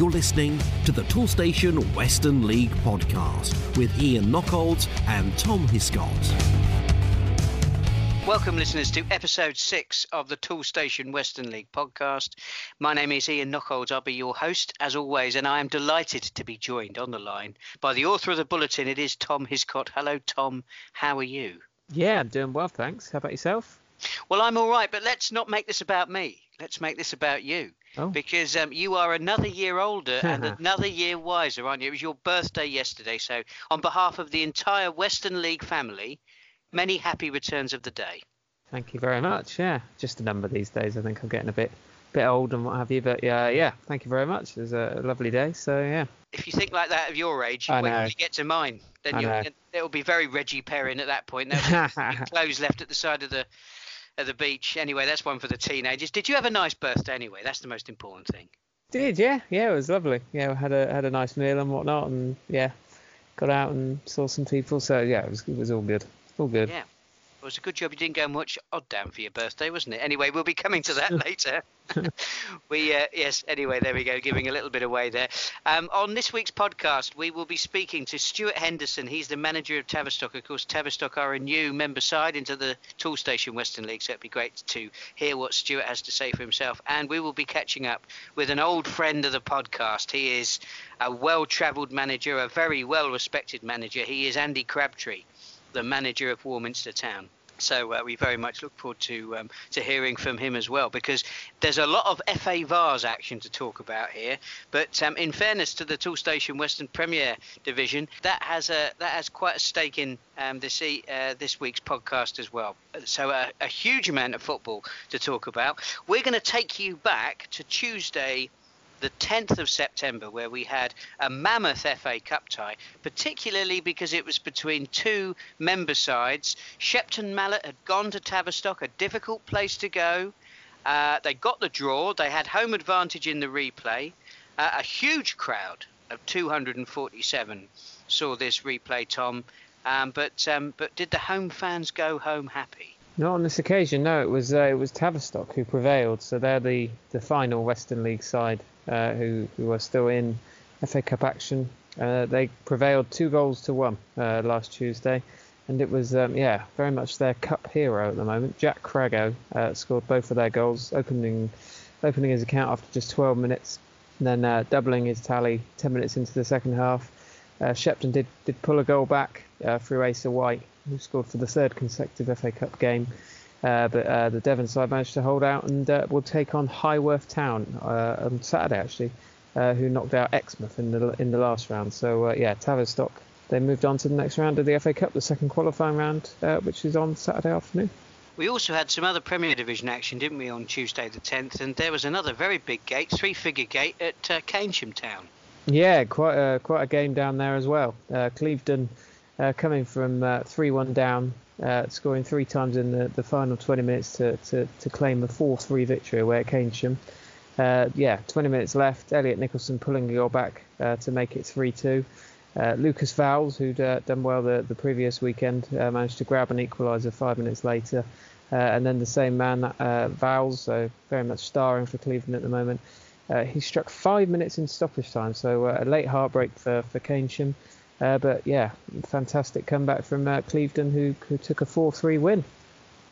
You're listening to the Toolstation Western League podcast with Ian Knockolds and Tom Hiscott. Welcome, listeners, to episode six of the Toolstation Western League podcast. My name is Ian Knockolds. I'll be your host, as always, and I am delighted to be joined on the line by the author of the bulletin. It is Tom Hiscott. Hello, Tom. How are you? Yeah, I'm doing well, thanks. How about yourself? Well, I'm all right, but let's not make this about me. Let's make this about you. Oh. Because um, you are another year older and another year wiser, aren't you? It was your birthday yesterday. So, on behalf of the entire Western League family, many happy returns of the day. Thank you very much. Yeah, just a number these days. I think I'm getting a bit bit old and what have you. But yeah, yeah. Thank you very much. It was a lovely day. So yeah. If you think like that of your age, when you get to mine, then you'll, it'll be very Reggie Perrin at that point. There'll be clothes left at the side of the of the beach. Anyway, that's one for the teenagers. Did you have a nice birthday? Anyway, that's the most important thing. Did yeah, yeah. It was lovely. Yeah, we had a had a nice meal and whatnot, and yeah, got out and saw some people. So yeah, it was it was all good. All good. Yeah. It was a good job you didn't go much watch Odd Down for your birthday, wasn't it? Anyway, we'll be coming to that later. we uh, yes. Anyway, there we go, giving a little bit away there. Um, on this week's podcast, we will be speaking to Stuart Henderson. He's the manager of Tavistock. Of course, Tavistock are a new member side into the Toolstation Western League, so it'd be great to hear what Stuart has to say for himself. And we will be catching up with an old friend of the podcast. He is a well-travelled manager, a very well-respected manager. He is Andy Crabtree, the manager of Warminster Town. So uh, we very much look forward to um, to hearing from him as well, because there's a lot of FA Vase action to talk about here. But um, in fairness to the Toolstation Western Premier Division, that has a that has quite a stake in um, this uh, this week's podcast as well. So a, a huge amount of football to talk about. We're going to take you back to Tuesday the 10th of September, where we had a mammoth FA Cup tie, particularly because it was between two member sides. Shepton Mallet had gone to Tavistock, a difficult place to go. Uh, they got the draw, they had home advantage in the replay. Uh, a huge crowd of 247 saw this replay, Tom. Um, but um, but did the home fans go home happy? Not on this occasion. No, it was uh, it was Tavistock who prevailed. So they're the, the final Western League side uh, who who are still in FA Cup action. Uh, they prevailed two goals to one uh, last Tuesday, and it was um, yeah very much their cup hero at the moment. Jack Crago uh, scored both of their goals, opening opening his account after just 12 minutes, and then uh, doubling his tally 10 minutes into the second half. Uh, Shepton did did pull a goal back through Asa White, who scored for the third consecutive FA Cup game. Uh, but uh, the Devon side managed to hold out and uh, will take on Highworth Town uh, on Saturday, actually, uh, who knocked out Exmouth in the in the last round. So uh, yeah, Tavistock they moved on to the next round of the FA Cup, the second qualifying round, uh, which is on Saturday afternoon. We also had some other Premier Division action, didn't we, on Tuesday the 10th? And there was another very big gate, three-figure gate at uh, Keynsham Town. Yeah, quite a quite a game down there as well. Uh, Clevedon uh, coming from uh, 3-1 down, uh, scoring three times in the, the final 20 minutes to, to, to claim a 4-3 victory away at Keynsham. Uh, yeah, 20 minutes left. Elliot Nicholson pulling the goal back uh, to make it 3-2. Uh, Lucas Vowles, who'd uh, done well the, the previous weekend, uh, managed to grab an equaliser five minutes later. And then the same man, uh, Vowles, so very much starring for Clevedon at the moment, he struck five minutes in stoppage time, so a late heartbreak for, for. Uh, but yeah, fantastic comeback from uh, Clevedon, who, who took a 4 3 win.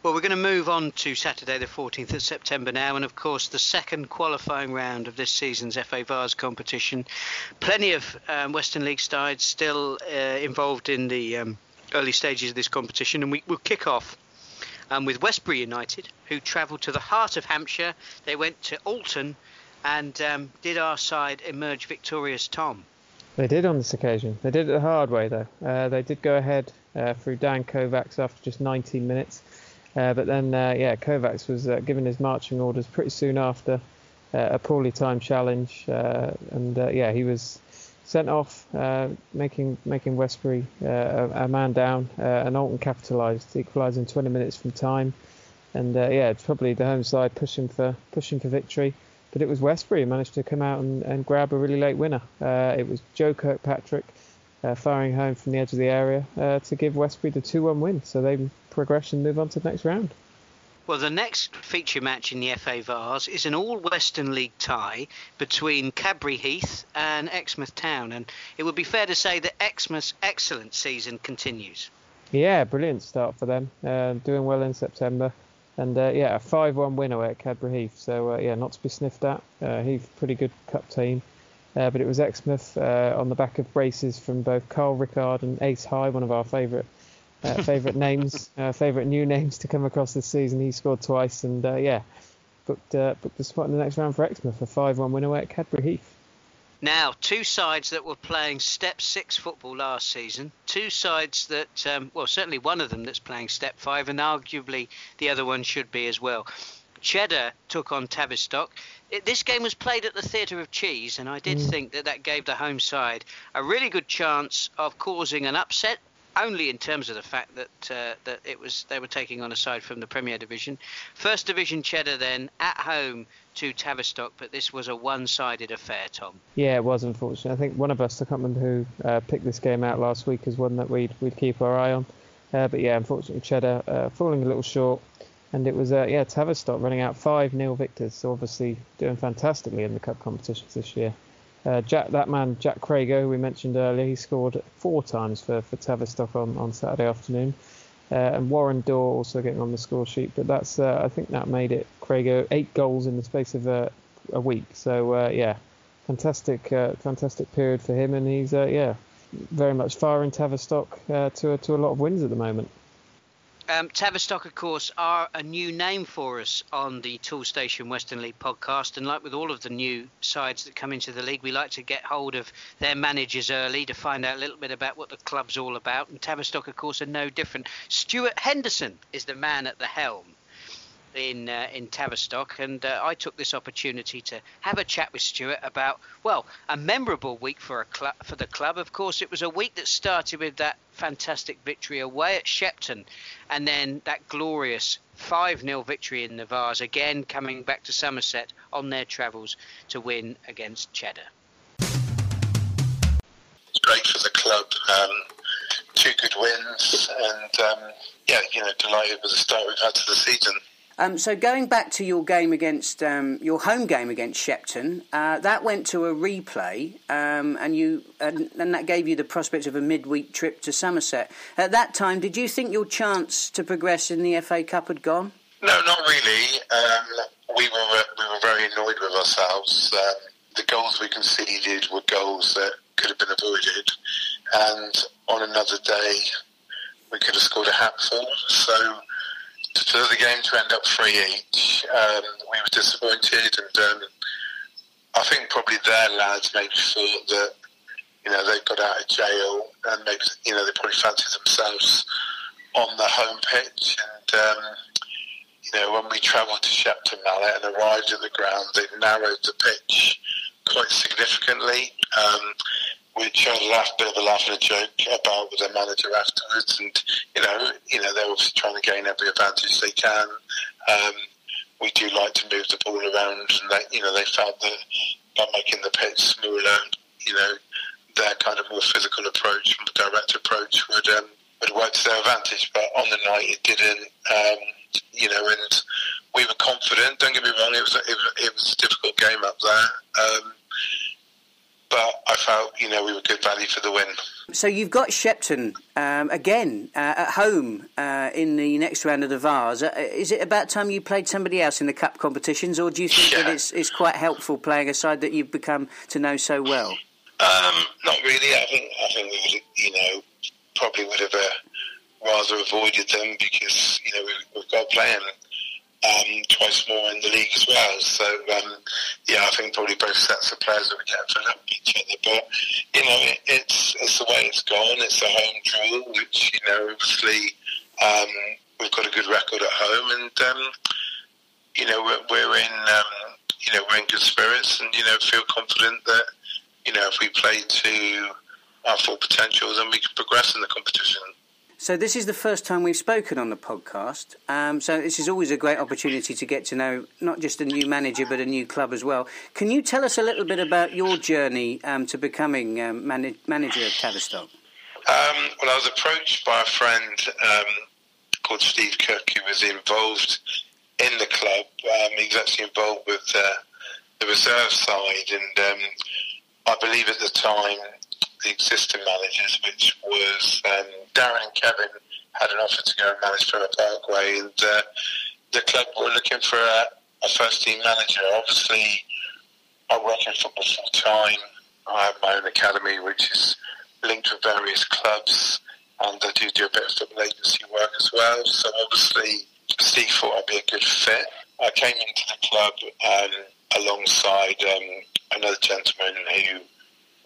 Well, we're going to move on to Saturday, the 14th of September now, and of course, the second qualifying round of this season's FA Vase competition. Plenty of um, Western League sides still uh, involved in the um, early stages of this competition, and we will kick off um, with Westbury United, who travelled to the heart of Hampshire. They went to Alton and um, did our side emerge victorious, Tom. They did on this occasion. They did it the hard way, though. Uh, they did go ahead uh, through Dan Kovacs after just 19 minutes. Uh, but then, uh, yeah, Kovacs was uh, given his marching orders pretty soon after uh, a poorly timed challenge. And yeah, he was sent off, making making Westbury a, a man down. And Alton capitalised, equalising 20 minutes from time. And yeah, it's probably the home side pushing for pushing for victory. But it was Westbury who managed to come out and, and grab a really late winner. Uh, it was Joe Kirkpatrick uh, firing home from the edge of the area uh, to give Westbury the 2 1 win. So they progress and move on to the next round. Well, the next feature match in the FA Vase is an all Western League tie between Cadbury Heath and Exmouth Town, and it would be fair to say that Exmouth's excellent season continues. Yeah, brilliant start for them. Uh, doing well in September, and uh, yeah, a 5-1 win away at Cadbury Heath. So uh, yeah, not to be sniffed at. Uh, Heath, pretty good cup team. Uh, but it was Exmouth uh, on the back of braces from both Carl Rickard and Ace High, one of our favourite uh, favourite names, uh, favourite new names to come across this season. He scored twice, and uh, yeah, booked uh, booked the spot in the next round for Exmouth, a 5-1 win away at Cadbury Heath. Now, two sides that were playing Step Six football last season, two sides that, um, well, certainly one of them that's playing Step Five, and arguably the other one should be as well. Cheddar took on Tavistock. It, this game was played at the Theatre of Cheese, and I did mm. think that that gave the home side a really good chance of causing an upset only in terms of the fact that uh, that it was they were taking on a side from the Premier Division. First Division Cheddar then at home to Tavistock, but this was a one-sided affair, Tom. Yeah, it was unfortunate. I think one of us, I can't remember who, uh, picked this game out last week as one that we'd we'd keep our eye on. Uh, but yeah, unfortunately Cheddar uh, falling a little short. And it was, uh, yeah, Tavistock running out 5 0 victors, so obviously doing fantastically in the cup competitions this year. Uh, Jack, that man, Jack Crago, who we mentioned earlier, he scored four times for, for Tavistock on, on Saturday afternoon. Uh, and Warren Dorr also getting on the score sheet. But that's, uh, I think that made it Crago eight goals in the space of a, a week. So, uh, yeah, fantastic, uh, fantastic period for him. And he's, uh, yeah, very much firing Tavistock to, to a lot of wins at the moment. Um, Tavistock, of course, are a new name for us on the Toolstation Western League podcast. And like with all of the new sides that come into the league, we like to get hold of their managers early to find out a little bit about what the club's all about. And Tavistock, of course, are no different. Stuart Henderson is the man at the helm in uh, in Tavistock, and uh, I took this opportunity to have a chat with Stuart about well a memorable week for a club for the club. Of course, it was a week that started with that fantastic victory away at Shepton, and then that glorious 5 0 victory in the Vase, again coming back to Somerset on their travels to win against Cheddar. Great for the club. Um, two good wins, and um, yeah, you know, delighted with the start we've had to the season. Um, so going back to your game against um, your home game against Shepton, uh, that went to a replay, um, and you and, and, that gave you the prospect of a midweek trip to Somerset. At that time, did you think your chance to progress in the FA Cup had gone? No, not really. Um, we were we were very annoyed with ourselves. Um, the goals we conceded were goals that could have been avoided, and on another day, we could have scored a hatful. So for the game to end up three each, um, we were disappointed, and um, I think probably their lads maybe thought that you know they got out of jail, and maybe you know they probably fancied themselves on the home pitch, and um, you know when we travelled to Shepton Mallet and arrived at the ground, they narrowed the pitch quite significantly. Um, I laughed, a bit of a laugh and a joke about with their manager afterwards. And you know, you know, they're obviously trying to gain every advantage they can. Um, we do like to move the ball around, and they, you know, they felt that by making the pitch smaller, you know, their kind of more physical approach, more direct approach would um, would work to their advantage. But on the night, it didn't. Um, you know, and we were confident. Don't get me wrong; it was it, it was a difficult game up there. Um, but I felt you know we were good value for the win. So you've got Shepton um, again uh, at home uh, in the next round of the Vase. Uh, is it about time you played somebody else in the cup competitions, or do you think yeah. that it's, it's quite helpful playing a side that you've become to know so well? Um, not really. I think I think we would, you know probably would have uh, rather avoided them because you know we, we've got playing um, twice more in the league as well. So um, yeah, I think probably both sets of players we get fill up each other. But you know, it, it's it's the way it's gone. It's a home draw, which you know, obviously um, we've got a good record at home, and um, you know we're, we're in um, you know we're in good spirits, and you know feel confident that you know if we play to our full potential, then we can progress in the competition. So this is the first time we've spoken on the podcast. Um, so this is always a great opportunity to get to know not just a new manager but a new club as well. Can you tell us a little bit about your journey um, to becoming um, man- manager of Tavistock? Um, well, I was approached by a friend um, called Steve Cook who was involved in the club. Um, he was actually involved with uh, the reserve side, and I believe at the time the existing managers, which was Darren and Kevin, had an offer to go and manage Villa Parkway, and uh, the club were looking for a, a first team manager. Obviously, I work in football full time. I have my own academy, which is linked with various clubs, and I do do a bit of football agency work as well. So obviously, Steve thought I'd be a good fit. I came into the club um, alongside um, another gentleman who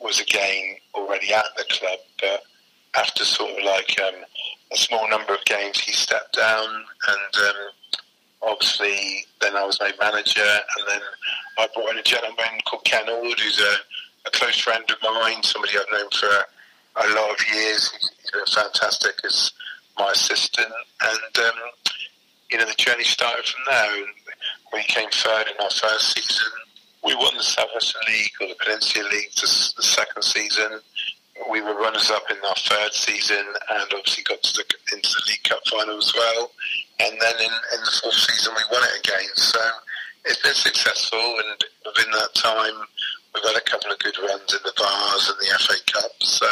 was again already at the club, but after sort of like um, a small number of games, he stepped down, and um, obviously then I was made manager, and then I brought in a gentleman called Ken Ord, who's a, a close friend of mine, somebody I've known for a, lot of years. He's, he's been fantastic as my assistant, and um, you know the journey started from there. We came third in our first season. We won the South Western League or the Peninsula League the, the second season we were runners up in our third season and obviously got to the, into the League Cup final as well. And then in, in the fourth season, we won it again. So it's been successful, and within that time, we've had a couple of good runs in the Vase and the FA Cup. So,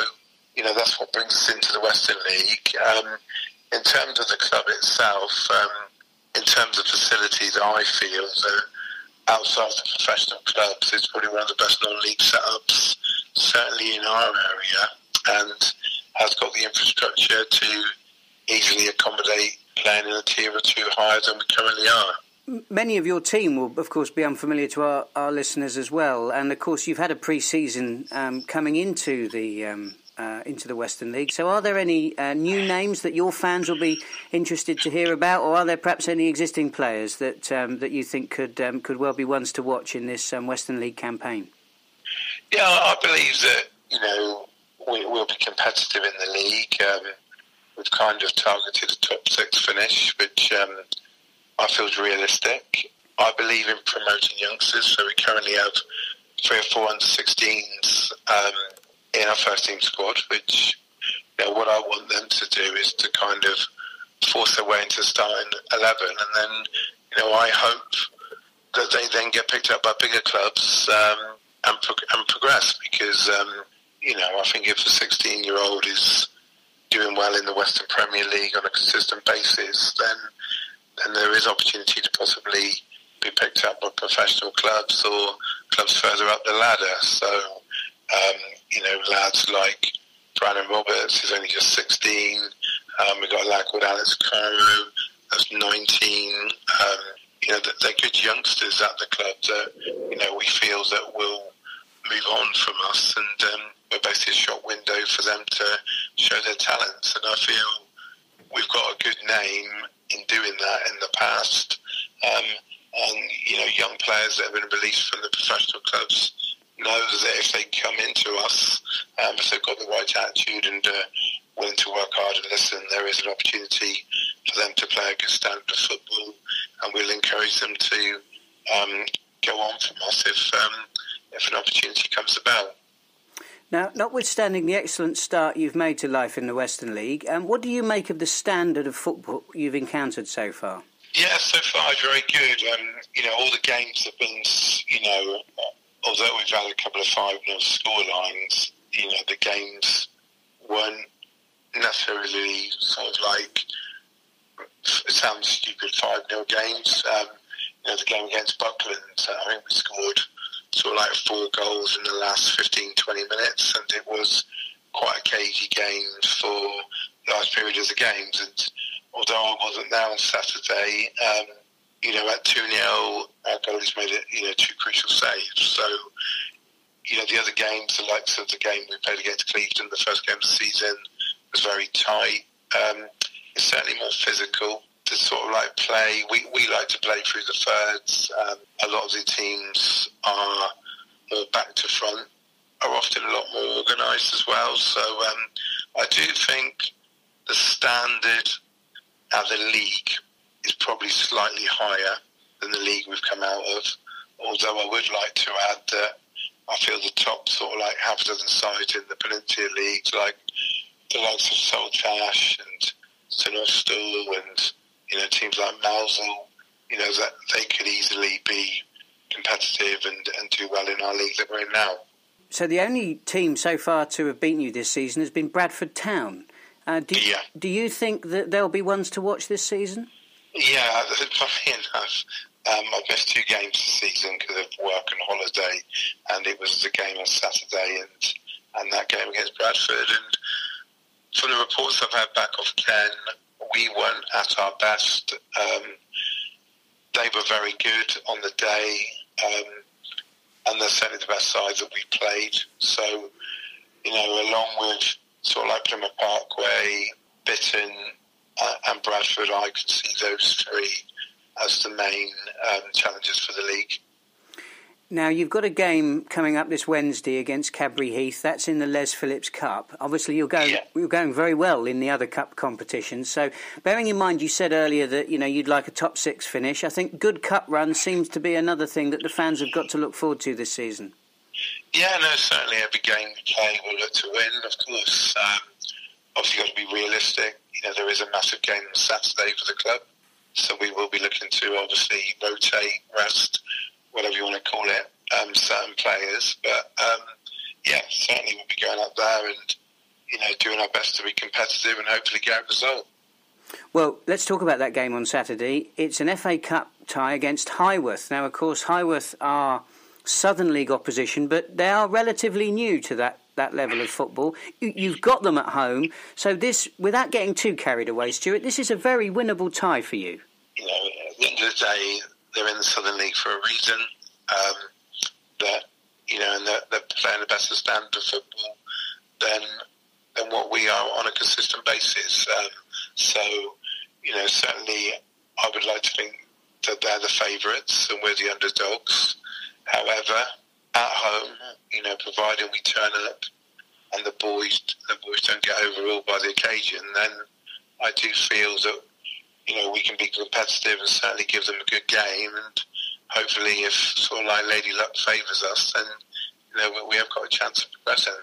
you know, that's what brings us into the Western League. Um, in terms of the club itself, um, in terms of facilities, I feel that outside of the professional clubs, it's probably one of the best non-league setups certainly in our area, and has got the infrastructure to easily accommodate playing in a tier or two higher than we currently are. Many of your team will, of course, be unfamiliar to our, our listeners as well, and of course, you've had a pre-season um, coming into the um, uh, into the Western League. So, are there any uh, new names that your fans will be interested to hear about, or are there perhaps any existing players that um, that you think could um, could well be ones to watch in this um, Western League campaign? Yeah, I believe that you know we, will be competitive in the league. Um, we've kind of targeted a top six finish, which um, I feel is realistic. I believe in promoting youngsters, so we currently have three or four under 16s um, in our first team squad, which you know, what I want them to do is to kind of force their way into starting 11, and then you know I hope that they then get picked up by bigger clubs um, and, and progress because um, you know I think if a 16 year old is doing well in the Western Premier League on a consistent basis, then then there is opportunity to possibly be picked up by professional clubs or clubs further up the ladder. So um, you know lads like Brandon Roberts is only just 16. Um, we've got a lad called Alex Caro that's 19. Um, you know, they're good youngsters at the club that, you know, we feel that will move on from us and um, we're basically a shop window for them to show their talents. And I feel we've got a good name in doing that in the past. Um, and, you know, young players that have been released from the professional clubs know that if they come into us, um, if they've got the right attitude and uh, willing to work hard and listen, there is an opportunity for them to play a good standard of football, and we'll encourage them to um, go on from us if um, if an opportunity comes about. Now, notwithstanding the excellent start you've made to life in the Western League, um, what do you make of the standard of football you've encountered so far? Yeah, so far very good. Um, you know, all the games have been, you know, although we've had a couple of 5 0 score lines, you know, the games weren't necessarily sort of like, sounds stupid, 5 0 games. Um, you know, the game against Buckland, I think we scored sort of like four goals in the last 15, 20 minutes, and it was quite a cagey game for large periods of the games. And although I wasn't there on Saturday, um, you know, at 2 0, our goalies made it, you know, two crucial saves. So, you know, the other games, the likes of the game we played against Clevedon, the first game of the season, was very tight. Um, it's certainly more physical to sort of like play. We, we like to play through the thirds. Um, a lot of the teams are more back to front, are often a lot more organised as well. So um, I do think the standard of the league is probably slightly higher than the league we've come out of. Although I would like to add that I feel the top sort of like half a dozen sides in the Peninsula League, like the likes of Saltash and Austell and you know teams like Mousehole, you know that they could easily be competitive and, and do well in our league that we're in now. So the only team so far to have beaten you this season has been Bradford Town. Uh, do, yeah. do you think that there'll be ones to watch this season? Yeah, funny enough, um, I've missed two games this season because of work and holiday, and it was the game on Saturday and and that game against Bradford. And from the reports I've had back of Ken, we weren't at our best. Um, they were very good on the day, um, and they're certainly the best side that we played. So, you know, along with sort of like Plymouth Parkway, Bitton, uh, and Bradford, I could see those three as the main um, challenges for the league. Now, you've got a game coming up this Wednesday against Cadbury Heath. That's in the Les Phillips Cup. Obviously, you're going, yeah. you're going very well in the other cup competitions. So, bearing in mind, you said earlier that you know you'd like a top six finish. I think good cup run seems to be another thing that the fans have got to look forward to this season. Yeah, no, certainly every game we play, we'll look to win. Of course, um, obviously, got to be realistic. You know, there is a massive game on Saturday for the club, so we will be looking to obviously rotate, rest whatever you want to call it, um, certain players. But um, yeah, certainly we'll be going up there and you know doing our best to be competitive and hopefully get a result. Well, let's talk about that game on Saturday. It's an FA Cup tie against Highworth. Now, of course, Highworth are Southern League opposition, but they are relatively new to that, that level of football. You, have got them at home, so this, without getting too carried away, Stuart, this is a very winnable tie for you. You know, at the end of the day, they're in the Southern League for a reason. Um, that you know, and they're, they're, playing the best standard of football than than what we are on a consistent basis. Um, so, you know, certainly I would like to think that they're the favourites and we're the underdogs. However, at home, you know, providing we turn up and the boys the boys don't get overruled by the occasion, then I do feel that you know, we can be competitive and certainly give them a good game. And hopefully, if sort of like Lady Luck favours us, then you know we have got a chance of progressing.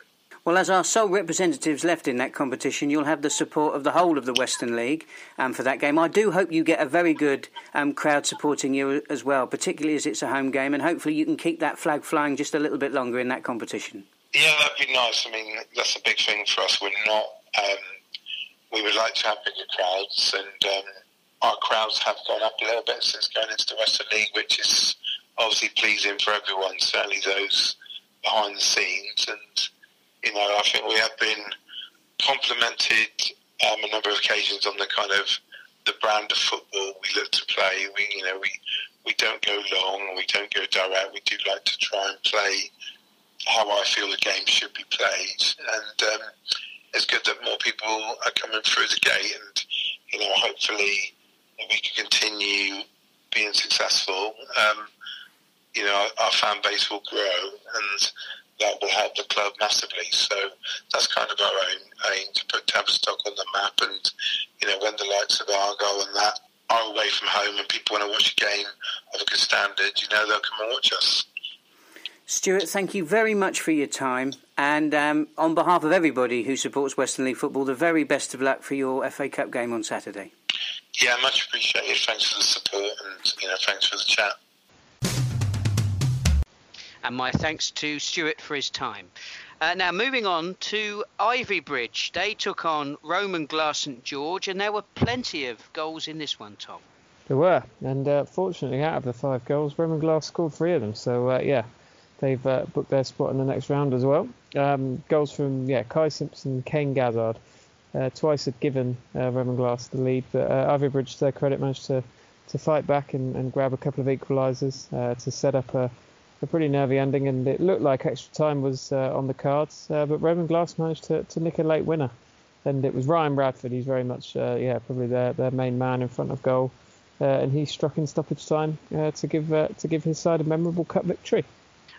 Well, as our sole representatives left in that competition, you'll have the support of the whole of the Western League um, for that game. I do hope you get a very good um, crowd supporting you as well, particularly as it's a home game, and hopefully you can keep that flag flying just a little bit longer in that competition. Yeah, that'd be nice. I mean, that's a big thing for us. We're not. Um, we would like to have bigger crowds, and um, our crowds have gone up a little bit since going into the Western League, which is obviously pleasing for everyone, certainly those behind the scenes. And, you know, I think we have been complimented um, a number of occasions on the kind of the brand of football we look to play. We, you know, we, we don't go long, we don't go direct. We do like to try and play how I feel the game should be played. And um, it's good that more people are coming through the gate and, you know, hopefully we can continue being successful, um, you know, our, our, fan base will grow and that will help the club massively. So that's kind of our own aim to put Tavistock on the map. And, you know, when the likes of Argyle and that are away from home and people want to watch a game of a good standard, you know, they'll come and watch us. Stuart, thank you very much for your time. And um, on behalf of everybody who supports Western League football, the very best of luck for your FA Cup game on Saturday. Yeah, much appreciated. Thanks for the support and you know, thanks for the chat. And my thanks to Stuart for his time. Uh, now, moving on to Ivybridge. They took on Roman Glass St George, and there were plenty of goals in this one, Tom. There were, and uh, fortunately, out of the five goals, Roman Glass scored three of them. So, uh, yeah, they've uh, booked their spot in the next round as well. Um, goals from yeah Kai Simpson, Kane Gazzard. Uh, twice had given uh, Roman Glass the lead, but uh, Ivybridge, to their credit, managed to, to fight back and, and grab a couple of equalisers uh, to set up a, a pretty nervy ending. And it looked like extra time was uh, on the cards, uh, but Roman Glass managed to, to nick a late winner. And it was Ryan Bradford. He's very much, yeah, probably their, their main man in front of goal, and he struck in stoppage time to give to give his side a memorable cup victory.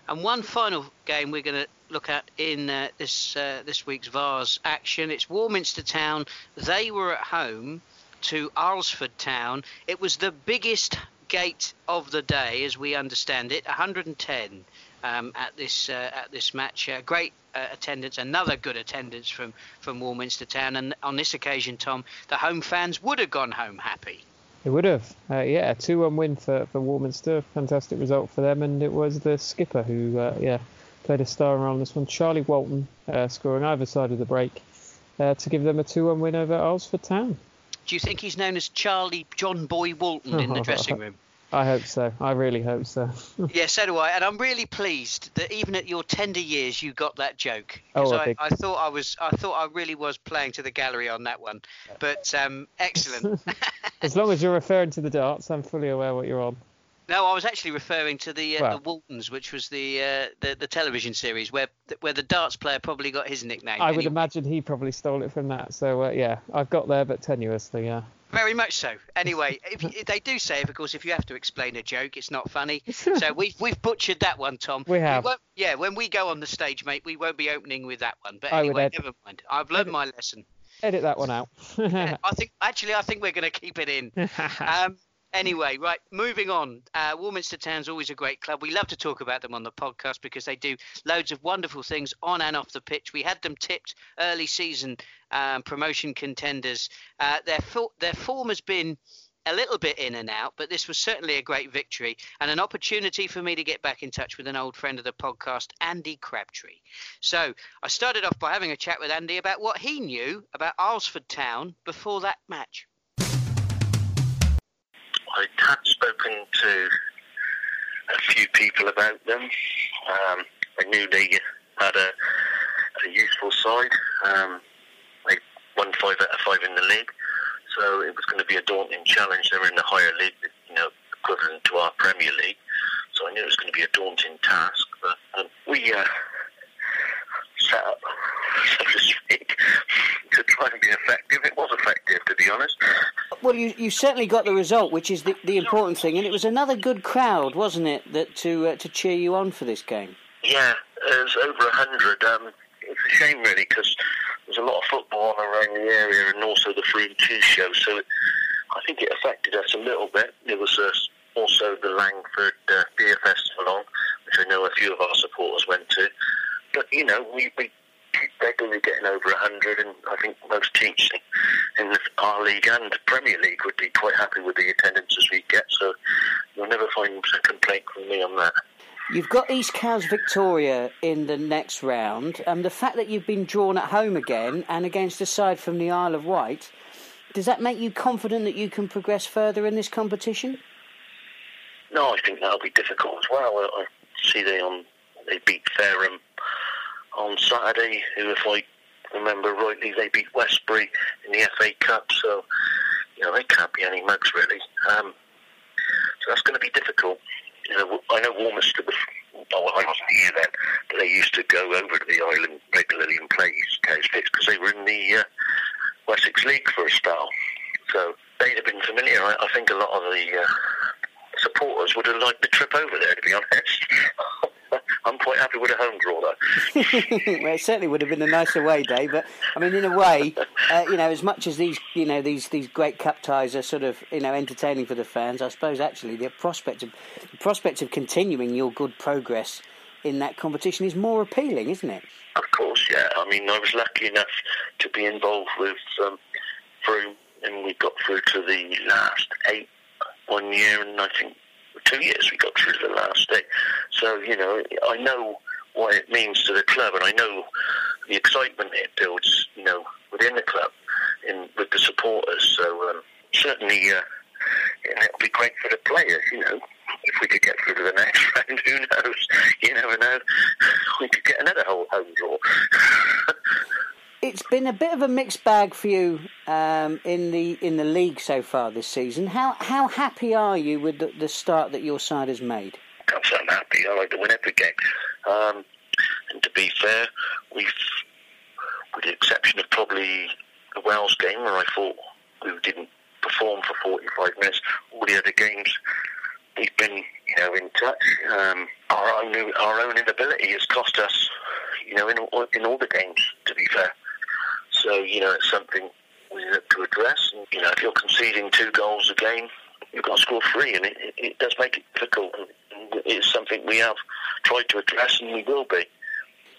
And one final game we're going to look at in uh, this uh, this week's Vase action. It's Warminster Town. They were at home to Alresford Town. It was the biggest gate of the day, as we understand it, 110 um, at this uh, at this match. Uh, great uh, attendance, another good attendance from from Warminster Town, and on this occasion, Tom, the home fans would have gone home happy. It would have, uh, yeah, a two-one win for for Warminster, fantastic result for them, and it was the skipper who, uh, yeah, played a star role on this one. Charlie Walton uh, scoring either side of the break uh, to give them a two-one win over Alresford Town. Do you think he's known as Charlie John Boy Walton in the dressing room? I hope so. I really hope so. yeah, so do I, and I'm really pleased that even at your tender years, you got that joke. Oh, I, I, thought I was, I thought I really was playing to the gallery on that one. But um, excellent. as long as you're referring to the darts, I'm fully aware what you're on. No, I was actually referring to the uh, well, the Waltons, which was the, uh, the the television series where where the darts player probably got his nickname. I anyway. would imagine he probably stole it from that. So uh, yeah, I've got there, but tenuously, yeah. Very much so. Anyway, if, if they do say, of course, if you have to explain a joke, it's not funny. So we've we've butchered that one, Tom. We have. We yeah, when we go on the stage, mate, we won't be opening with that one. But anyway, ed- never mind. I've learned my lesson. Edit that one out. yeah, I think actually, I think we're going to keep it in. Um, Anyway, right, moving on. Uh, Warminster Town's always a great club. We love to talk about them on the podcast because they do loads of wonderful things on and off the pitch. We had them tipped early season um, promotion contenders. Uh, their, fo- their form has been a little bit in and out, but this was certainly a great victory and an opportunity for me to get back in touch with an old friend of the podcast, Andy Crabtree. So I started off by having a chat with Andy about what he knew about Alresford Town before that match. Spoken to a few people about them. Um, I knew they had a, a useful side. Um, they won five out of five in the league, so it was going to be a daunting challenge. They were in the higher league, you know, equivalent to our Premier League. So I knew it was going to be a daunting task. But um, we uh, set up, so to speak, to try and be effective. It was effective, to be honest. Well, you, you certainly got the result, which is the, the important thing, and it was another good crowd, wasn't it, that to uh, to cheer you on for this game? Yeah, it was over a hundred. Um, it's a shame, really, because there's a lot of football on around the area, and also the Frome cheese show. So it, I think it affected us a little bit. There was uh, also the Langford uh, Beer Festival on, which I know a few of our supporters went to. But you know, we, we regularly getting over 100, and I think most teams in our league and Premier League would be quite happy with the attendances we get. So you'll never find a complaint from me on that. You've got East Cowes Victoria in the next round. and the fact that you've been drawn at home again and against a side from the Isle of Wight, does that make you confident that you can progress further in this competition? No, I think that'll be difficult as well. I see they on they beat Fareham on Saturday, who, if I remember rightly, they beat Westbury in the FA Cup. So, you know, they can't be any mugs, really. Um, so that's going to be difficult. You know, I know Warminster, well, I wasn't here then, but they used to go over to the island regularly and play Cowes because they were in the uh, Wessex League for a spell. So they'd have been familiar. I, I think a lot of the uh, supporters would have liked the trip over there, to be honest. I'm quite happy with a home draw, though. well, it certainly would have been a nicer way, Dave. but I mean, in a way, uh, you know, as much as these, you know, these these great cup ties are sort of, you know, entertaining for the fans, I suppose actually the prospect of the prospect of continuing your good progress in that competition is more appealing, isn't it? Of course, yeah. I mean, I was lucky enough to be involved with um, through, and we got through to the last eight one year, and I think two years we got through to the last day. So, you know, I know what it means to the club and I know the excitement it builds, you know, within the club in with the supporters. So um, certainly uh, it'll be great for the players, you know. If we could get through to the next round, who knows? You never know. We could get another whole home draw. it's been a bit of a mixed bag for you um, in the in the league so far this season. How how happy are you with the, the start that your side has made? I'm happy. I like to win every game. Um, and to be fair, we've, with the exception of probably the Wells game, where I thought we didn't perform for 45 minutes, all the other games we've been, you know, in touch. Um, our own our own inability has cost us, you know, in in all the games. To be fair. So, you know, it's something we have to address. And, you know, if you're conceding two goals a game, you've got to score three, and it, it, it does make it difficult. And it's something we have tried to address, and we will be.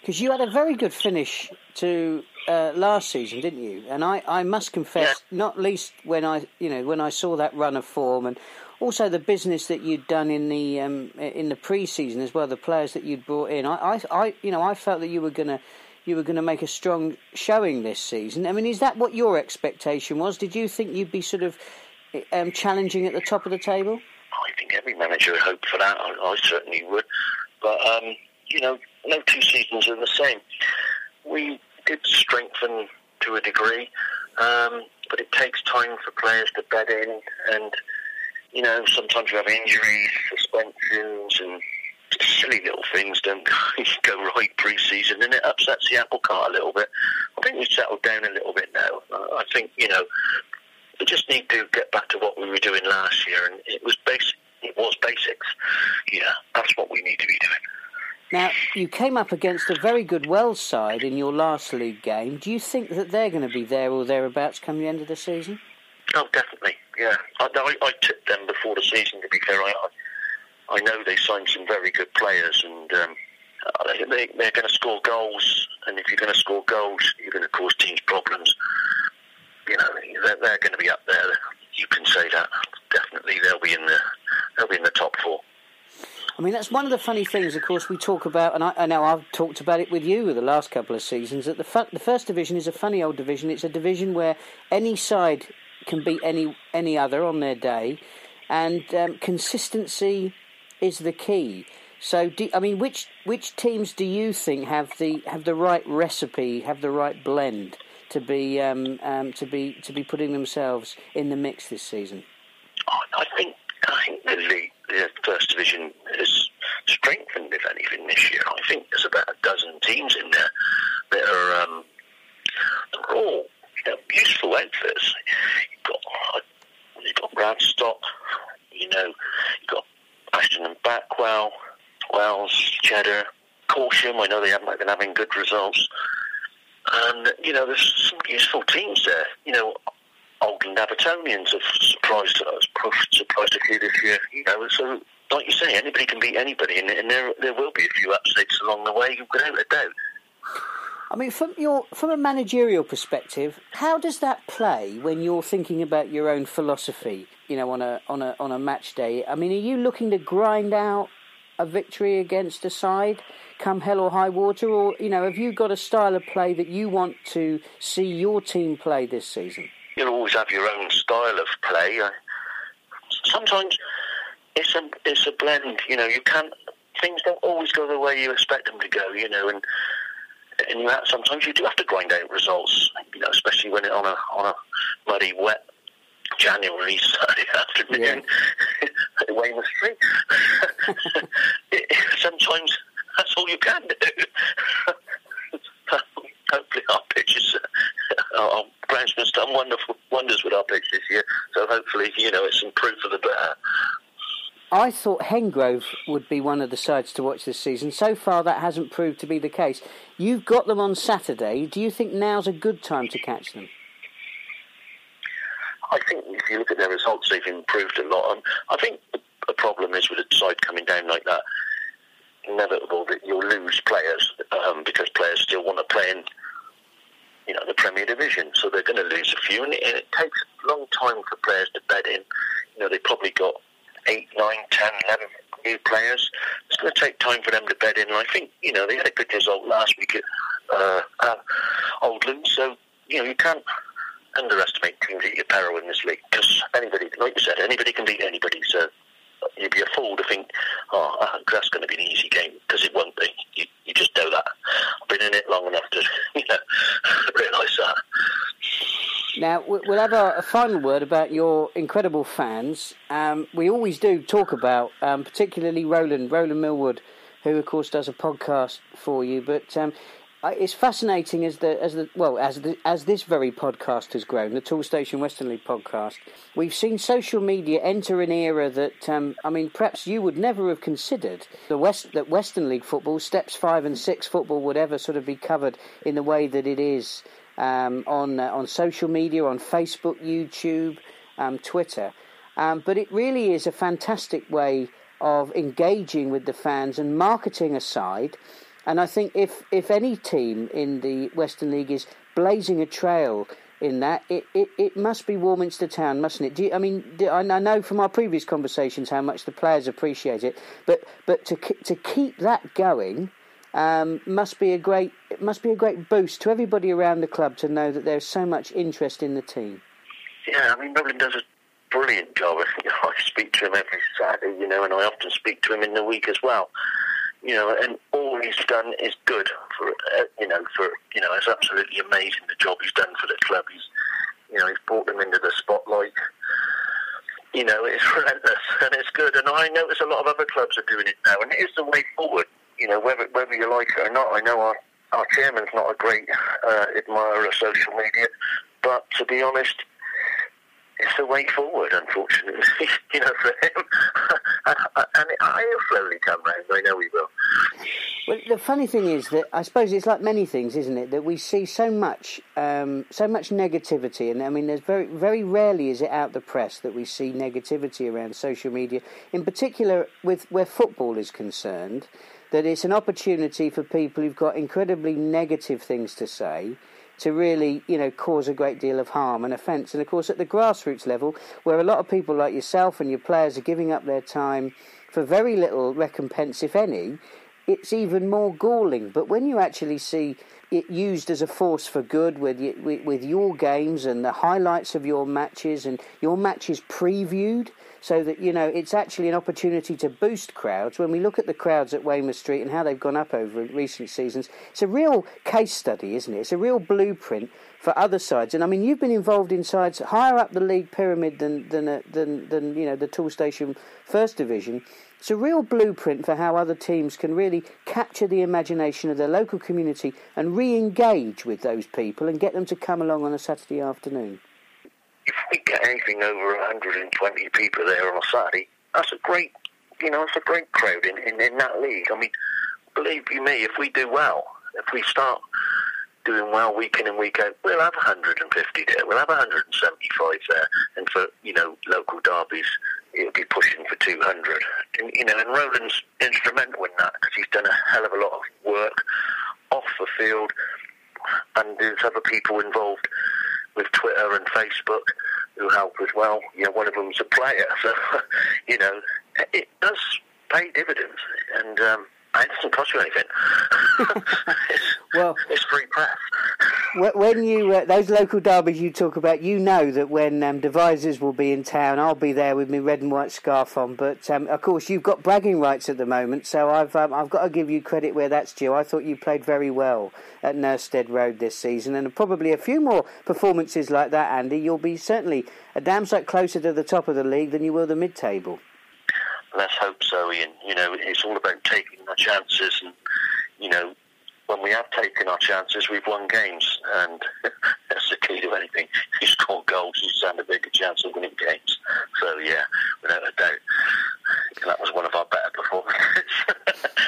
because you had a very good finish to uh, last season, didn't you? And I, I must confess, yeah. not least when I you know when I saw that run of form and also the business that you'd done in the um, in the pre-season as well, the players that you'd brought in. I, I, I you know I felt that you were gonna you were going to make a strong showing this season. I mean, is that what your expectation was? Did you think you'd be sort of um, challenging at the top of the table? I think every manager would hope for that. I, I certainly would. But, um, you know, no two seasons are the same. We did strengthen to a degree, um, but it takes time for players to bed in. And, you know, sometimes you have injuries, suspensions, and silly little things don't go right pre-season, and it upsets the apple cart a little bit. I think we've settled down a little bit now. I think you know we just need to get back to what we were doing last year, and it was basic. It was basics. Yeah, that's what we need to be doing. Now, you came up against a very good Wells side in your last league game. Do you think that they're going to be there or thereabouts come the end of the season? Oh, definitely. Yeah, I, I, I tipped them before the season. To be fair, I, I know they signed some very good players, and um, they, they're going to score goals. And if you're going to score goals, you're going to cause teams problems. You know, they're, they're going to be up there. You can say that definitely. They'll be in the they'll be in the top four. I mean, that's one of the funny things, of course, we talk about, and I, I know I've talked about it with you the last couple of seasons, that the, fu- the first division is a funny old division. It's a division where any side can beat any any other on their day, and um, consistency is the key. So, do, I mean, which which teams do you think have the have the right recipe, have the right blend to be um, um, to be to be putting themselves in the mix this season? I think I think the league, the first division has strengthened, if anything, this year. I think there's about a dozen teams in there that are um, they're all you know, useful outfits. You've got you've got Radstock, you know, you've got Ashton and Backwell, Wells, Cheddar, I know they haven't been having good results. And, you know, there's some useful teams there. You know, Oldland Abertonians have surprised us, pushed surprised a few this year. You know, so like you say, anybody can beat anybody, and, and there there will be a few upsets along the way, without a doubt. I mean, from your from a managerial perspective, how does that play when you're thinking about your own philosophy? You know, on a on a on a match day. I mean, are you looking to grind out a victory against a side, come hell or high water, or you know, have you got a style of play that you want to see your team play this season? You'll always have your own style of play. Sometimes it's a it's a blend. You know, you can't things don't always go the way you expect them to go. You know, and in that sometimes you do have to grind out results, you know, especially when it on a on a muddy, wet January Saturday afternoon yeah. at Weymouth Street. sometimes that's all you can do. hopefully our pitches, our groundsman's done wonderful wonders with our pitch this year. So hopefully, you know, it's some proof of the better. I thought Hengrove would be one of the sides to watch this season. So far, that hasn't proved to be the case. You've got them on Saturday. Do you think now's a good time to catch them? I think if you look at their results, they've improved a lot. Um, I think the problem is with a side coming down like that, inevitable that you'll lose players um, because players still want to play in, you know, the Premier Division. So they're going to lose a few, and it, and it takes a long time for players to bed in. You know, they probably got eight, nine, ten, eleven new players. It's going to take time for them to bed in. And I think, you know, they had a good result last week at, uh, at Oldland. So, you know, you can't underestimate teams at your peril in this league because anybody, like you said, anybody can beat anybody. So you'd be a fool to think, oh, that's going to be an easy game because it won't be. You, you just know that. I've been in it long enough to you know, realise that. Now, we'll have a, a, final word about your incredible fans. Um, we always do talk about, um, particularly Roland, Roland Millwood, who, of course, does a podcast for you. But um, it's fascinating as the as the well as the, as this very podcast has grown, the Toolstation Western League podcast. We've seen social media enter an era that um, I mean, perhaps you would never have considered the West that Western League football, steps five and six football, would ever sort of be covered in the way that it is um, on uh, on social media, on Facebook, YouTube, um, Twitter. Um, but it really is a fantastic way of engaging with the fans and marketing aside And I think if, if any team in the Western League is blazing a trail in that, it, it, it must be Warminster Town, mustn't it? You, I mean, do, I know from our previous conversations how much the players appreciate it, but but to to keep that going um, must be a great must be a great boost to everybody around the club to know that there's so much interest in the team. Yeah, I mean, Roland does a brilliant job. I speak to him every Saturday, you know, and I often speak to him in the week as well. You know, and all he's done is good for uh, you know for you know it's absolutely amazing the job he's done for the club. He's you know he's brought them into the spotlight. You know, it's relentless and it's good. And I notice a lot of other clubs are doing it now, and it is the way forward. You know, whether whether you like it or not. I know our our chairman's not a great uh, admirer of social media, but to be honest, it's the way forward, unfortunately, you know, for him. and, he'll slowly come round. I know he will. Well, the funny thing is that I suppose it's like many things, isn't it? That we see so much, um, so much negativity, and I mean, there's very, very rarely is it out the press that we see negativity around social media, in particular with where football is concerned. That it's an opportunity for people who've got incredibly negative things to say to really, you know, cause a great deal of harm and offence. And of course, at the grassroots level, where a lot of people like yourself and your players are giving up their time for very little recompense, if any, it's even more galling. But when you actually see it used as a force for good with, with, your games and the highlights of your matches and your matches previewed so that you know it's actually an opportunity to boost crowds. When we look at the crowds at Weymouth Street and how they've gone up over recent seasons, it's a real case study, isn't it? It's a real blueprint for other sides. And I mean, you've been involved in sides higher up the league pyramid than than uh, than, than you know the Toolstation First Division. It's a real blueprint for how other teams can really capture the imagination of their local community and re-engage with those people and get them to come along on a Saturday afternoon we get anything over 120 people there on a Saturday, that's a great, you know, it's a great crowd in, in, in that league. I mean, believe you me, if we do well, if we start doing well week in and week out, we'll have 150 there, we'll have 175 there, and for, you know, local derbies, it'll be pushing for 200. And, you know, and Roland's instrumental in that because he's done a hell of a lot of work off the field, and there's other people involved with Twitter and Facebook who help as well. You know, one of them's a player, so you know it does pay dividends, and um, it doesn't cost you anything. well, it's free press. When you uh, those local derbies you talk about, you know that when um, Devizes will be in town, I'll be there with my red and white scarf on. But um, of course, you've got bragging rights at the moment, so I've um, I've got to give you credit where that's due. I thought you played very well at Nurstead Road this season, and probably a few more performances like that, Andy. You'll be certainly a damn sight closer to the top of the league than you will the mid-table let's hope so, Ian. You know, it's all about taking our chances, and you know, when we have taken our chances, we've won games, and that's the key to anything. If you score goals, you stand a bigger chance of winning games. So yeah, without a doubt, that was one of our better performances.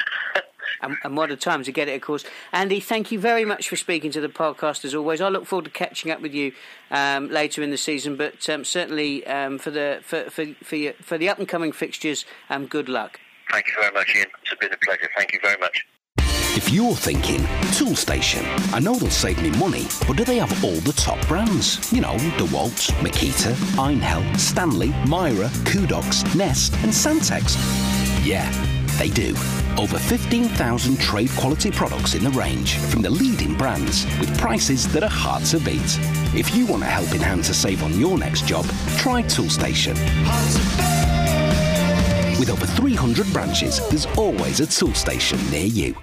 and, and what a time to get it, of course. Andy, thank you very much for speaking to the podcast as always. I look forward to catching up with you um, later in the season, but um, certainly um, for the for for for, your, for the up and coming fixtures, um, good luck. Thank you very much, Ian. It's been a pleasure. Thank you very much. If you're thinking, Toolstation, I know they'll save me money, but do they have all the top brands? You know, DeWalt, Makita, Einhell, Stanley, Mira, Kudox, Nest, and Santex. Yeah, they do. Over 15,000 trade quality products in the range from the leading brands with prices that are hard to beat. If you want a helping hand to save on your next job, try Toolstation. With over 300 branches, there's always a Toolstation near you.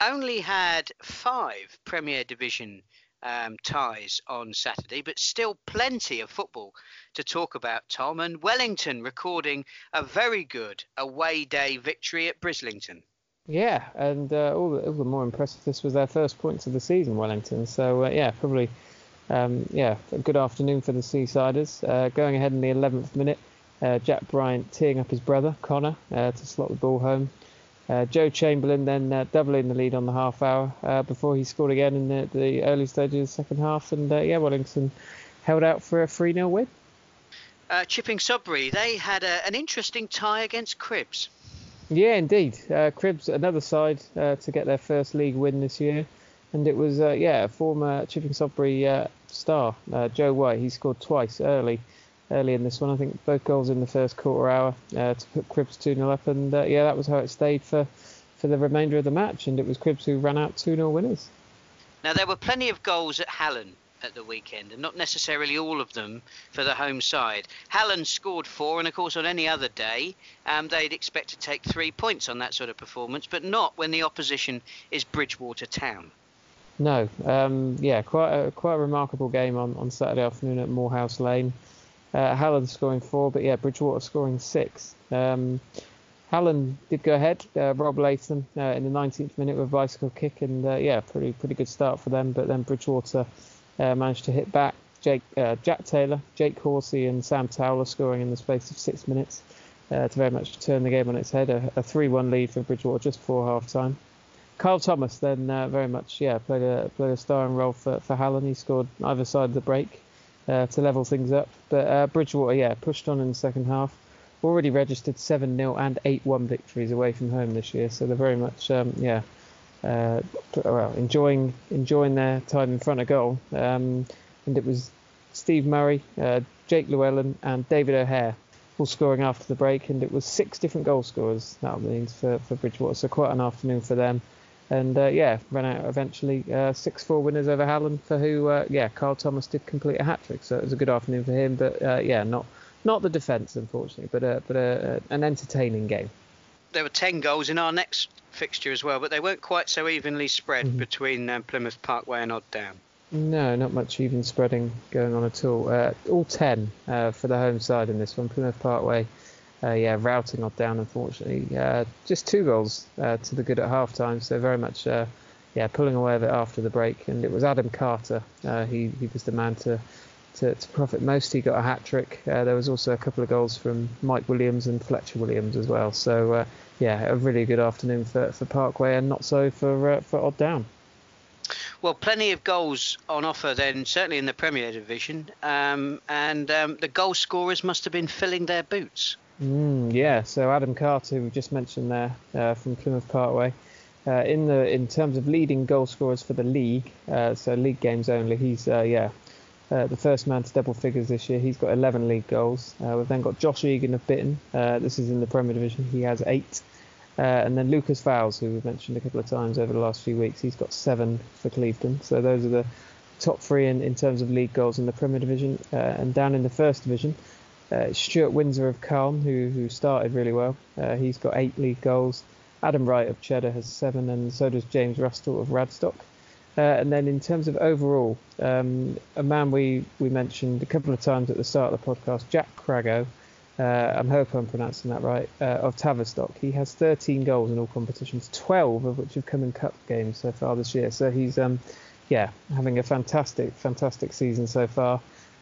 Only had five Premier Division um, ties on Saturday, but still plenty of football to talk about, Tom. And Wellington recording a very good away day victory at Brislington. Yeah, and uh, all, the, all, the, more impressive, this was their first points of the season, Wellington. So, uh, yeah, probably, um, yeah, good afternoon for the Seasiders. Uh, going ahead in the 11th minute, uh, Jack Bryant teeing up his brother, Connor, uh, to slot the ball home. Uh, Joe Chamberlain then uh, doubling the lead on the half hour uh, before he scored again in the, the, early stages of the second half. And uh, yeah, Wellington held out for a 3 0 win. Uh, Chipping Sodbury, they had a, an interesting tie against Cribbs. Yeah, indeed. Uh, Cribbs, another side uh, to get their first league win this year, and it was uh, yeah, a former Chipping Sodbury uh, star, uh, Joe White. He scored twice early, early in this one. I think both goals in the first quarter hour uh, to put Cribbs 2 0 up, and yeah, that was how it stayed for for the remainder of the match, and it was Cribbs who ran out 2 0 winners. Now there were plenty of goals at Hallen at the weekend, and not necessarily all of them for the home side. Hallen scored four, and of course, on any other day, um, they'd expect to take three points on that sort of performance, but not when the opposition is Bridgwater Town. No, um, yeah, quite a quite a remarkable game on, on Saturday afternoon at Moorhouse Lane. Uh, Hallen scoring four, but yeah, Bridgwater scoring six. Um, Hallen did go ahead. Uh, Rob Latham uh, in the 19th minute with a bicycle kick, and uh, yeah, pretty pretty good start for them. But then Bridgwater uh, managed to hit back. Jake, uh, Jack Taylor, Jake Horsey, and Sam Towler scoring in the space of six minutes to very much turn the game on its head. A, 3 1 lead for Bridgwater just before half time. Carl Thomas then uh, very much yeah played a played a starring role for, for. He scored either side of the break uh, to level things up. But uh, Bridgwater yeah pushed on in the second half. Already registered 7 0 and 8 1 victories away from home this year, so they're very much um, yeah uh, well, enjoying enjoying their time in front of goal. Um, and it was Steve Murray, uh, Jake Llewellyn, and David O'Hare all scoring after the break. And it was six different goal scorers, that means, for, for Bridgwater. So quite an afternoon for them. And uh, yeah, ran out eventually uh, 6 4 winners over Hallen, for who, uh, yeah, Carl Thomas did complete a hat trick. So it was a good afternoon for him. But uh, yeah, not not the defence, unfortunately, but, but an entertaining game there were 10 goals in our next fixture as well, but they weren't quite so evenly spread mm-hmm. between um, Plymouth Parkway and Odd Down. No, not much even spreading going on at all. Uh, all 10 uh, for the home side in this one. Plymouth Parkway, uh, yeah, routing Odd Down, unfortunately. Uh, just two goals uh, to the good at half time, so very much, uh, yeah, pulling away of it after the break. And it was Adam Carter. he, he was the man to to, to profit most. He got a hat trick. Uh, there was also a couple of goals from Mike Williams and Fletcher Williams as well. So uh, yeah, a really good afternoon for, for Parkway and not so for uh, for Odd Down. Well, plenty of goals on offer then, certainly in the Premier Division, um, and um, the goal scorers must have been filling their boots. Mm, yeah, so Adam Carter, who we just mentioned there uh, from Plymouth Parkway, uh, in the in terms of leading goal scorers for the league, uh, so league games only, he's uh, yeah uh, the first man to double figures this year. He's got 11 league goals. Uh, we've then got Josh Egan of Bitton. Uh, this is in the Premier Division. He has eight. And then Lucas Fowles, who we've mentioned a couple of times over the last few weeks, he's got seven for Clevedon. So those are the top three in, in terms of league goals in the Premier Division. And down in the First Division, uh, Stuart Windsor of Calne, who, who started really well. he's got eight league goals. Adam Wright of Cheddar has seven, and so does James Rustle of Radstock. Uh, and then in terms of overall, um, a man we, we mentioned a couple of times at the start of the podcast, Jack Crago, uh, I hope I'm pronouncing that right, uh, of Tavistock. He has 13 goals in all competitions, 12 of which have come in cup games so far this year. So he's, um, yeah, having a fantastic, fantastic season so far.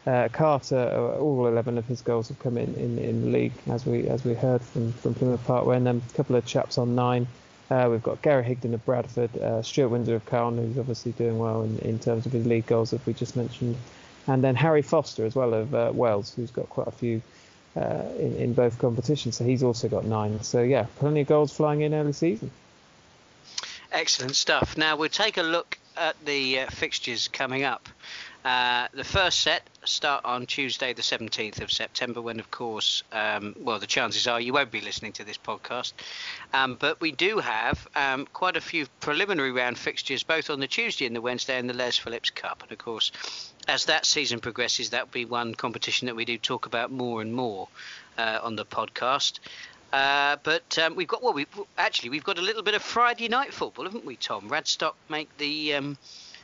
Uh, Carter, uh, all 11 of his goals have come in, in, in the league, as we as we heard from, from Plymouth Parkway, and then a couple of chaps on nine. Uh, we've got Gary Higdon of Bradford, uh, Stuart Windsor of Calne, who's obviously doing well in, in terms of his league goals, as we just mentioned, and then Harry Foster as well of uh, Wells, who's got quite a few uh, in, in both competitions. So he's also got nine. So yeah, plenty of goals flying in early season. Excellent stuff. Now we'll take a look at the fixtures coming up. Uh, the first set start on Tuesday, the 17th of September, when, of course, um, well, the chances are you won't be listening to this podcast. Um, but we do have um, quite a few preliminary round fixtures, both on the Tuesday and the Wednesday in the Les Phillips Cup. And, of course, as that season progresses, that'll be one competition that we do talk about more and more uh, on the podcast. Uh, but um, we've got well, we actually we've got a little bit of Friday night football, haven't we, Tom? Radstock make the um,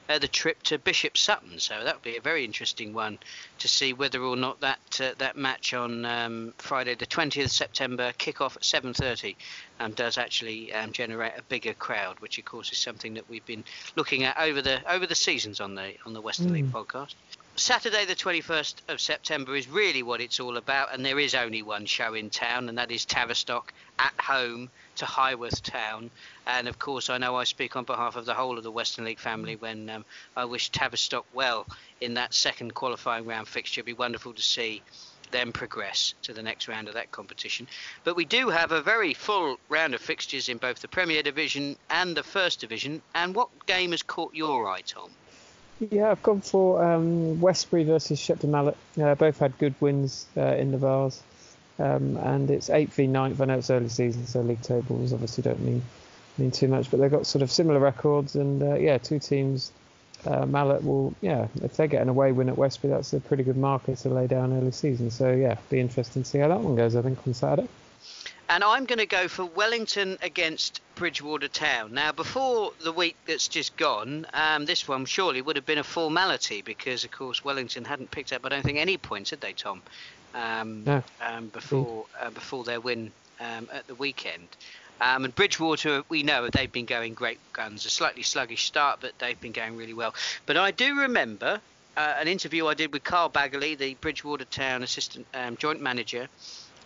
uh, the trip to Bishop Sutton. So that would be a very interesting one to see whether or not that uh, that match on um, Friday, the 20th of September, kick off at 7:30, um, does actually um, generate a bigger crowd, which of course is something that we've been looking at over the over the seasons on the on the Western mm. League podcast. Saturday, the 21st of September, is really what it's all about, and there is only one show in town, and that is Tavistock at home to Highworth Town. And of course, I know I speak on behalf of the whole of the Western League family when um, I wish Tavistock well in that second qualifying round fixture. It'd be wonderful to see them progress to the next round of that competition. But we do have a very full round of fixtures in both the Premier Division and the First Division. And what game has caught your eye, Tom? Yeah, I've gone for um, Westbury versus Shepton Mallet. Uh, both had good wins uh, in the Vase. Um, and it's 8th v 9th. I know it's early season, so league tables obviously don't mean mean too much, but they've got sort of similar records. And uh, yeah, two teams uh, Mallet will, yeah, if they get an away win at Westbury, that's a pretty good marker to lay down early season. So yeah, be interesting to see how that one goes. I think on Saturday. And I'm going to go for Wellington against Bridgwater Town. Now, before the week that's just gone, um, this one surely would have been a formality because, of course, Wellington hadn't picked up, I don't think, any points, had they, Tom? Um, no. Um, before uh, before their win um, at the weekend. Um, and Bridgwater, we know they've been going great guns. A slightly sluggish start, but they've been going really well. But I do remember uh, an interview I did with Carl Baggerly, the Bridgwater Town assistant um, joint manager,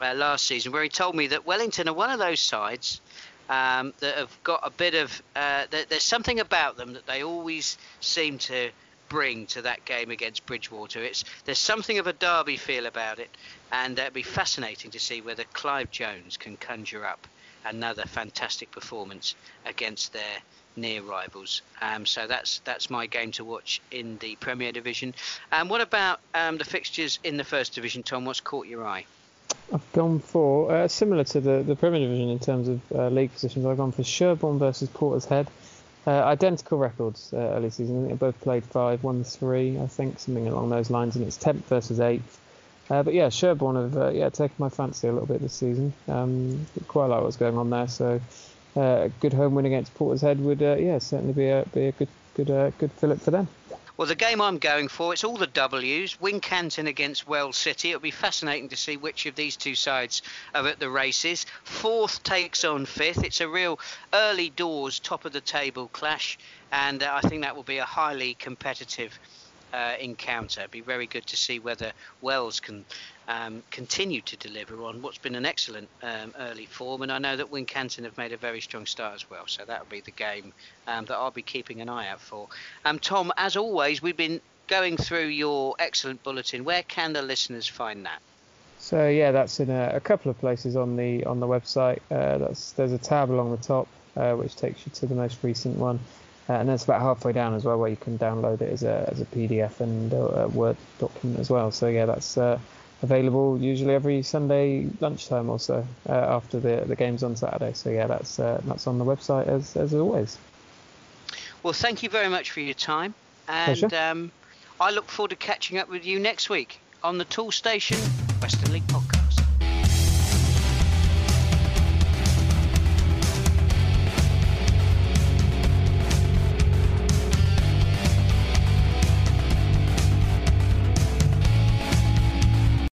uh, last season, where he told me that Wellington are one of those sides um, that have got a bit of. Uh, there's something about them that they always seem to bring to that game against Bridgwater. It's there's something of a derby feel about it, and it'd be fascinating to see whether Clive Jones can conjure up another fantastic performance against their near rivals. Um, so that's that's my game to watch in the Premier Division. And um, what about um, the fixtures in the First Division, Tom? What's caught your eye? I've gone for uh, similar to the, the Premier Division in terms of uh, league positions. I've gone for Sherborne versus Portishead. Uh, identical records uh, early season. They both played five, one three, I think, something along those lines, and it's 10th versus 8th. Uh, but yeah, Sherborne have uh, yeah taken my fancy a little bit this season. Um, quite like what's going on there. So a good home win against Portishead would uh, yeah certainly be a be a good good good fillip for them. Well, the game I'm going for, it's all the W's. Wincanton against Wells City. It'll be fascinating to see which of these two sides are at the races. Fourth takes on fifth. It's a real early doors, top of the table clash, and uh, I think that will be a highly competitive uh, encounter. It'd be very good to see whether Wells can um, continue to deliver on what's been an excellent um, early form. And I know that Wincanton have made a very strong start as well. So that'll be the game um, that I'll be keeping an eye out for. Um, Tom, as always, we've been going through your excellent bulletin. Where can the listeners find that? So yeah, that's in a, a couple of places on the on the website. Uh, that's there's a tab along the top uh, which takes you to the most recent one. Uh, and that's about halfway down as well, where you can download it as a, as a PDF and a, a Word document as well. So yeah, that's uh, available usually every Sunday lunchtime or so uh, after the the games on Saturday. So yeah, that's uh, that's on the website as as always. Well, thank you very much for your time, and um, I look forward to catching up with you next week on the Toolstation Western League podcast.